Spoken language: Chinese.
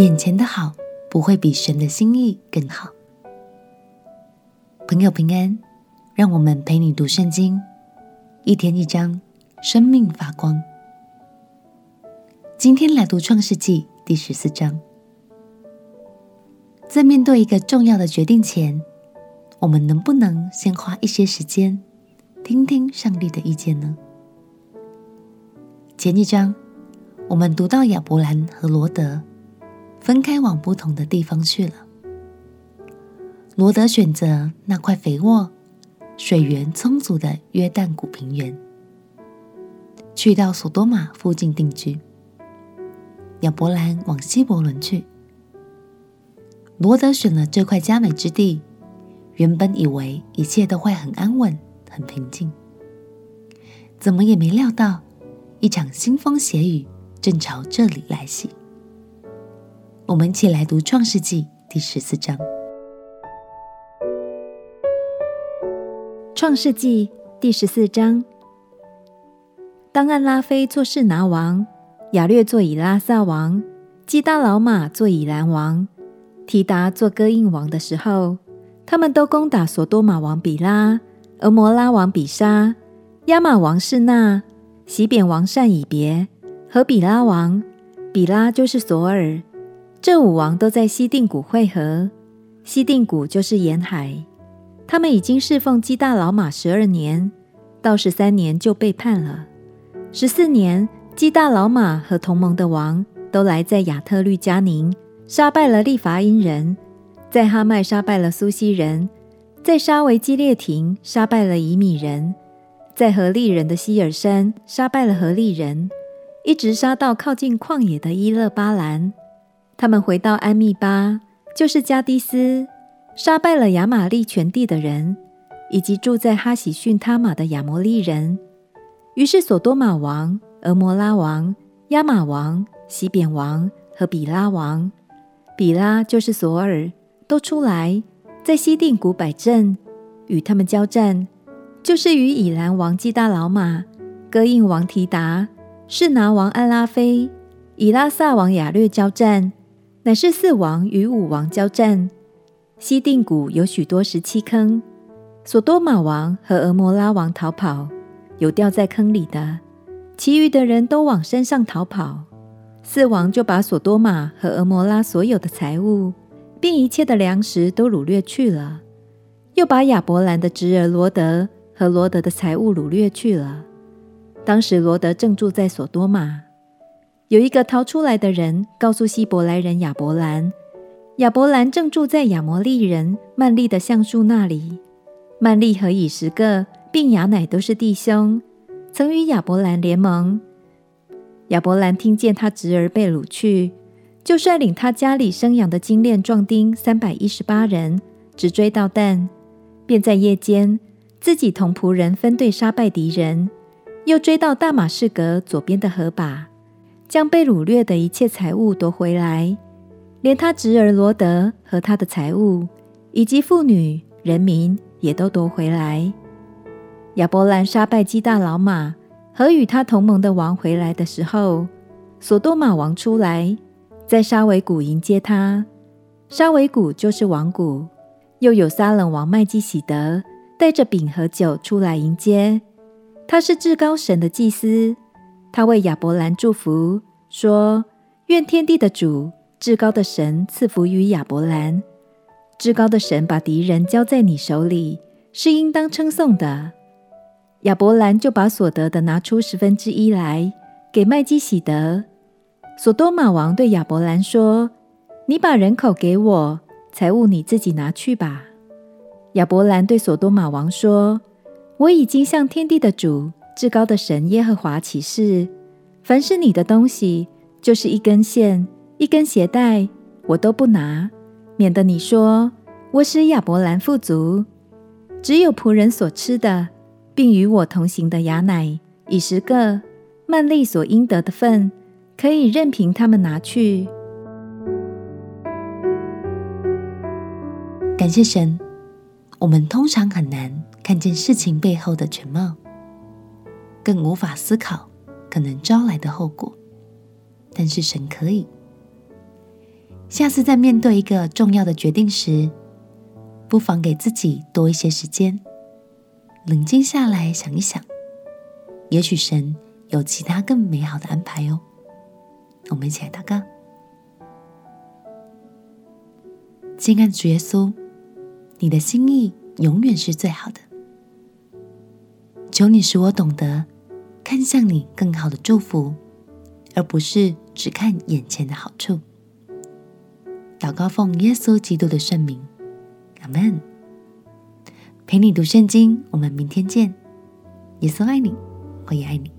眼前的好不会比神的心意更好。朋友平安，让我们陪你读圣经，一天一章，生命发光。今天来读创世纪第十四章。在面对一个重要的决定前，我们能不能先花一些时间听听上帝的意见呢？前一章，我们读到亚伯兰和罗德分开往不同的地方去了。罗德选择那块肥沃、水源充足的约旦谷平原，去到索多玛附近定居。亚伯兰往希伯伦去。罗德选了这块佳美之地，原本以为一切都会很安稳、很平静，怎么也没料到。一场腥风血雨正朝这里来袭。我们一起来读《创世纪》第十四章。《创世纪》第十四章，当暗拉非做士拿王，亚略做以拉萨王，基大老马做以兰王，提达做哥印王的时候，他们都攻打索多玛王比拉、俄摩拉王比沙、亚玛王士那。洗扁王善以别和比拉王，比拉就是索尔，这五王都在西定谷会合。西定谷就是沿海。他们已经侍奉基大老马十二年，到十三年就背叛了。十四年，基大老马和同盟的王都来在亚特律加宁，杀败了利伐因人，在哈麦杀败了苏西人，在沙维基列亭杀败了以米人。在何利人的西尔山杀败了何利人，一直杀到靠近旷野的伊勒巴兰。他们回到安密巴，就是加低斯，杀败了亚玛利全地的人，以及住在哈喜逊他玛的亚摩利人。于是索多玛王、俄摩拉王、亚玛王、洗扁王和比拉王，比拉就是索尔，都出来在西定谷摆阵，与他们交战。就是与以兰王基大老玛、哥印王提达、示拿王安拉非、以拉撒王亚略交战，乃是四王与五王交战。西定谷有许多石砌坑，索多玛王和俄摩拉王逃跑，有掉在坑里的，其余的人都往山上逃跑。四王就把索多玛和俄摩拉所有的财物，并一切的粮食都掳掠去了，又把亚伯兰的侄儿罗德。和罗德的财物掳掠去了。当时罗德正住在索多玛，有一个逃出来的人告诉希伯来人亚伯兰，亚伯兰正住在亚摩利人曼利的橡树那里。曼利和以实各并亚乃都是弟兄，曾与亚伯兰联盟。亚伯兰听见他侄儿被掳去，就率领他家里生养的精练壮丁三百一十八人，直追到但，便在夜间。自己同仆人分队杀败敌人，又追到大马士革左边的河把，将被掳掠的一切财物夺回来，连他侄儿罗德和他的财物，以及妇女人民也都夺回来。亚伯兰杀败基大老玛和与他同盟的王回来的时候，索多玛王出来，在沙维谷迎接他。沙维谷就是王谷，又有撒冷王麦基洗德。带着饼和酒出来迎接，他是至高神的祭司。他为亚伯兰祝福，说：“愿天地的主、至高的神赐福于亚伯兰。至高的神把敌人交在你手里，是应当称颂的。”亚伯兰就把所得的拿出十分之一来给麦基洗德。索多玛王对亚伯兰说：“你把人口给我，财物你自己拿去吧。”亚伯兰对所多玛王说：“我已经向天地的主、至高的神耶和华起誓，凡是你的东西，就是一根线、一根鞋带，我都不拿，免得你说我使亚伯兰富足。只有仆人所吃的，并与我同行的亚乃、以实各、曼利所应得的份，可以任凭他们拿去。”感谢神。我们通常很难看见事情背后的全貌，更无法思考可能招来的后果。但是神可以，下次在面对一个重要的决定时，不妨给自己多一些时间，冷静下来想一想，也许神有其他更美好的安排哦。我们一起来祷告。亲爱的主耶稣，你的心意永远是最好的。求你使我懂得看向你更好的祝福，而不是只看眼前的好处。祷告奉耶稣基督的圣名，阿门。陪你读圣经，我们明天见。耶稣爱你，我也爱你。